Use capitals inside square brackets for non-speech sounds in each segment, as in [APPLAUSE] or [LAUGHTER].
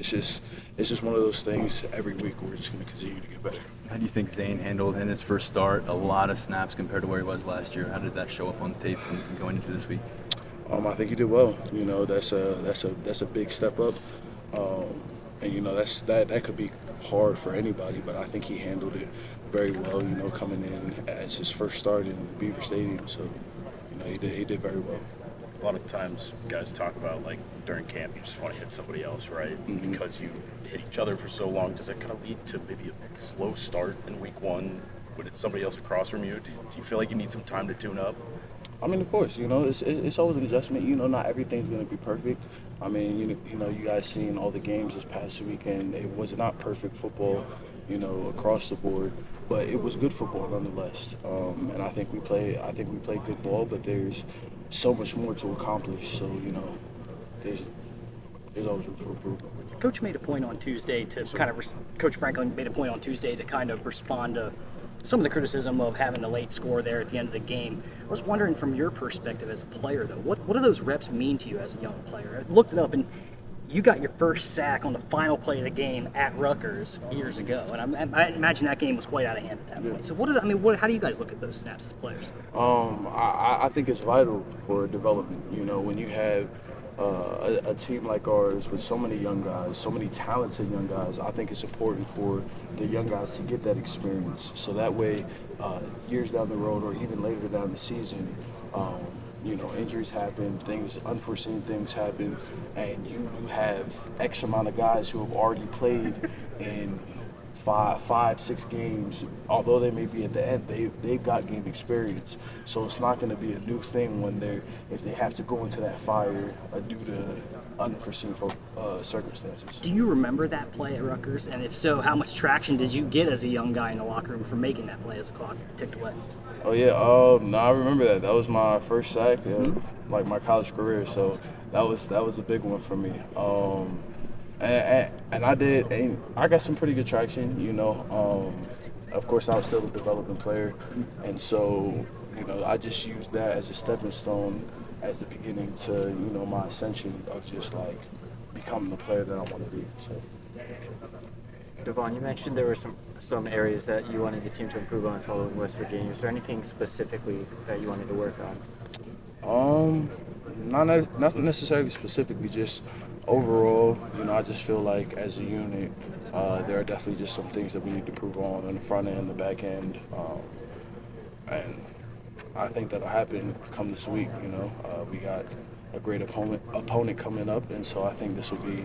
it's just it's just one of those things. Every week we're just going to continue to get better. How do you think Zane handled in his first start? A lot of snaps compared to where he was last year. How did that show up on tape and going into this week? Um, I think he did well. You know, that's a that's a that's a big step up. Um, and you know that's that that could be hard for anybody, but I think he handled it very well. You know, coming in as his first start in Beaver Stadium, so you know he did he did very well. A lot of times, guys talk about like during camp, you just want to hit somebody else, right? Mhm. Because you hit each other for so long. Does that kind of lead to maybe a slow start in week one? When it's somebody else across from you, do, do you feel like you need some time to tune up? I mean, of course, you know, it's it's always an adjustment. You know, not everything's going to be perfect. I mean, you know, you know, you guys seen all the games this past weekend. It was not perfect football, you know, across the board, but it was good football nonetheless. Um, and I think we play, I think we played good ball, but there's so much more to accomplish. So you know, there's there's always room for improvement. Coach made a point on Tuesday to kind of, res- Coach Franklin made a point on Tuesday to kind of respond to some of the criticism of having a late score there at the end of the game. I was wondering from your perspective as a player, though, what, what do those reps mean to you as a young player? I looked it up and you got your first sack on the final play of the game at Rutgers years ago, and I, I imagine that game was quite out of hand at that point. So, what is, I mean, what, how do you guys look at those snaps as players? Um, I, I- I think it's vital for development. You know, when you have uh, a, a team like ours with so many young guys, so many talented young guys, I think it's important for the young guys to get that experience. So that way, uh, years down the road or even later down the season, um, you know, injuries happen, things, unforeseen things happen, and you, you have X amount of guys who have already played in five, five, six games. Although they may be at the end, they they've got game experience. So it's not going to be a new thing when they're if they have to go into that fire uh, due to unforeseen uh, circumstances. Do you remember that play at Rutgers? And if so, how much traction did you get as a young guy in the locker room for making that play as the clock ticked away? Oh yeah, um, no, I remember that. That was my first sack, uh, like my college career. So that was that was a big one for me. Um, and, and, I did, and I got some pretty good traction. You know, um, of course, I was still a developing player, and so you know, I just used that as a stepping stone as the beginning to you know my ascension of just like becoming the player that I want to be. So. D'Von, you mentioned there were some some areas that you wanted the team to improve on following West Virginia. Is there anything specifically that you wanted to work on? Um, not not necessarily specifically, just overall. You know, I just feel like as a unit, uh, there are definitely just some things that we need to prove on in the front end, the back end, um, and I think that'll happen come this week. You know, uh, we got a great opponent opponent coming up, and so I think this will be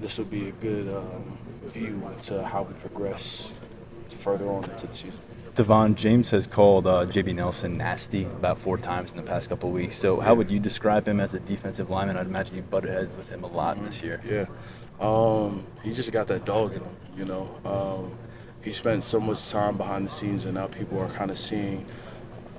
this will be a good um, view into how we progress further on into the season. D'Von James has called uh, JB Nelson nasty about four times in the past couple weeks. So, how would you describe him as a defensive lineman? I'd imagine you butted heads with him a lot this year. Yeah. Um, he just got that dog in him, you know. Um, he spent so much time behind the scenes, and now people are kind of seeing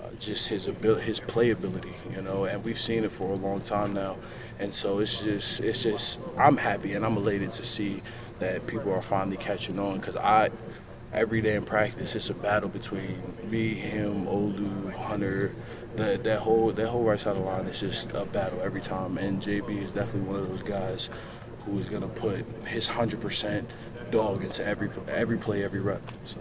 uh, just his ability, his playability, you know. And we've seen it for a long time now, and so it's just, it's just, I'm happy and I'm elated to see that people are finally catching on because I, every day in practice, it's a battle between me, him, Olu, Hunter. That that whole that whole right side of the line is just a battle every time, and JB is definitely one of those guys who is gonna put his hundred percent dog into every every play, every rep. So,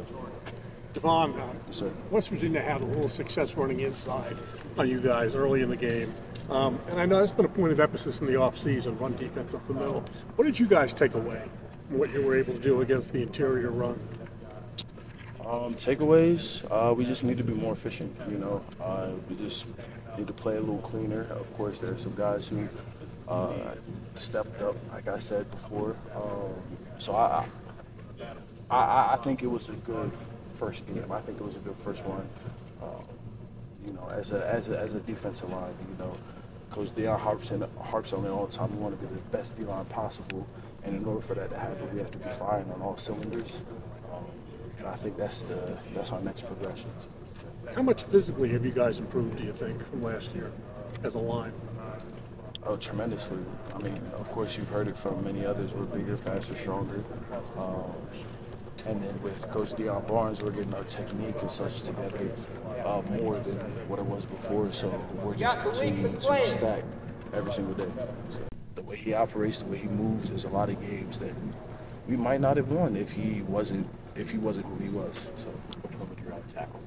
D'Von, uh, yes. West Virginia had a little success running inside on you guys early in the game. Um, and I know that's been a point of emphasis in the offseason, run defense up the middle. What did you guys take away from what you were able to do against the interior run? Um, takeaways, uh, we just need to be more efficient. You know, uh, we just need to play a little cleaner. Of course, there are some guys who uh, stepped up, like I said before. Um, so I, I, I, think it was a good first game. I think it was a good first one. Um, you know, as a as a, as a defensive line, you know, Coach Deion harps harps on it all the time. We want to be the best D line possible, and in order for that to happen, we have to be firing on all cylinders. And I think that's the that's our next progression. How much physically have you guys improved, do you think, from last year as a line? Oh, tremendously. I mean, of course, you've heard it from many others. We're bigger, faster, stronger. Um, and then with Coach Deion Barnes, we're getting our technique and such together uh, more than what it was before. So we're just continuing to stack every single day. The way he operates, the way he moves, there's a lot of games that we might not have won if he wasn't if he wasn't who he was. So Which one would you rather tackle?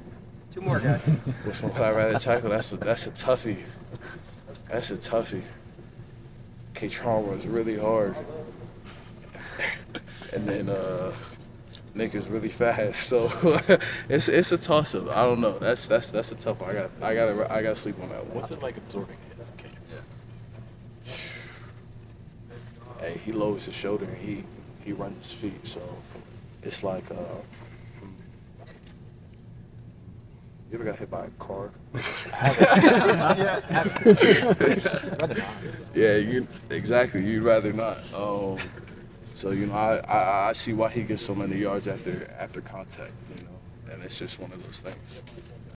Two more guys. which one would I rather tackle? That's a that's a toughie. That's a toughie. K-Tron was really hard. [LAUGHS] and then uh Nick is really fast. So [LAUGHS] it's it's a toss up. I don't know. That's that's that's a tough one. I got I got I got to sleep on that one. What's it like absorbing it? Okay. Yeah. Hey, he lowers his shoulder and he he runs his feet. So it's like uh, you ever got hit by a car? [LAUGHS] yeah, you exactly. You'd rather not. Um, so you know, I, I I see why he gets so many yards after after contact. You know, and it's just one of those things.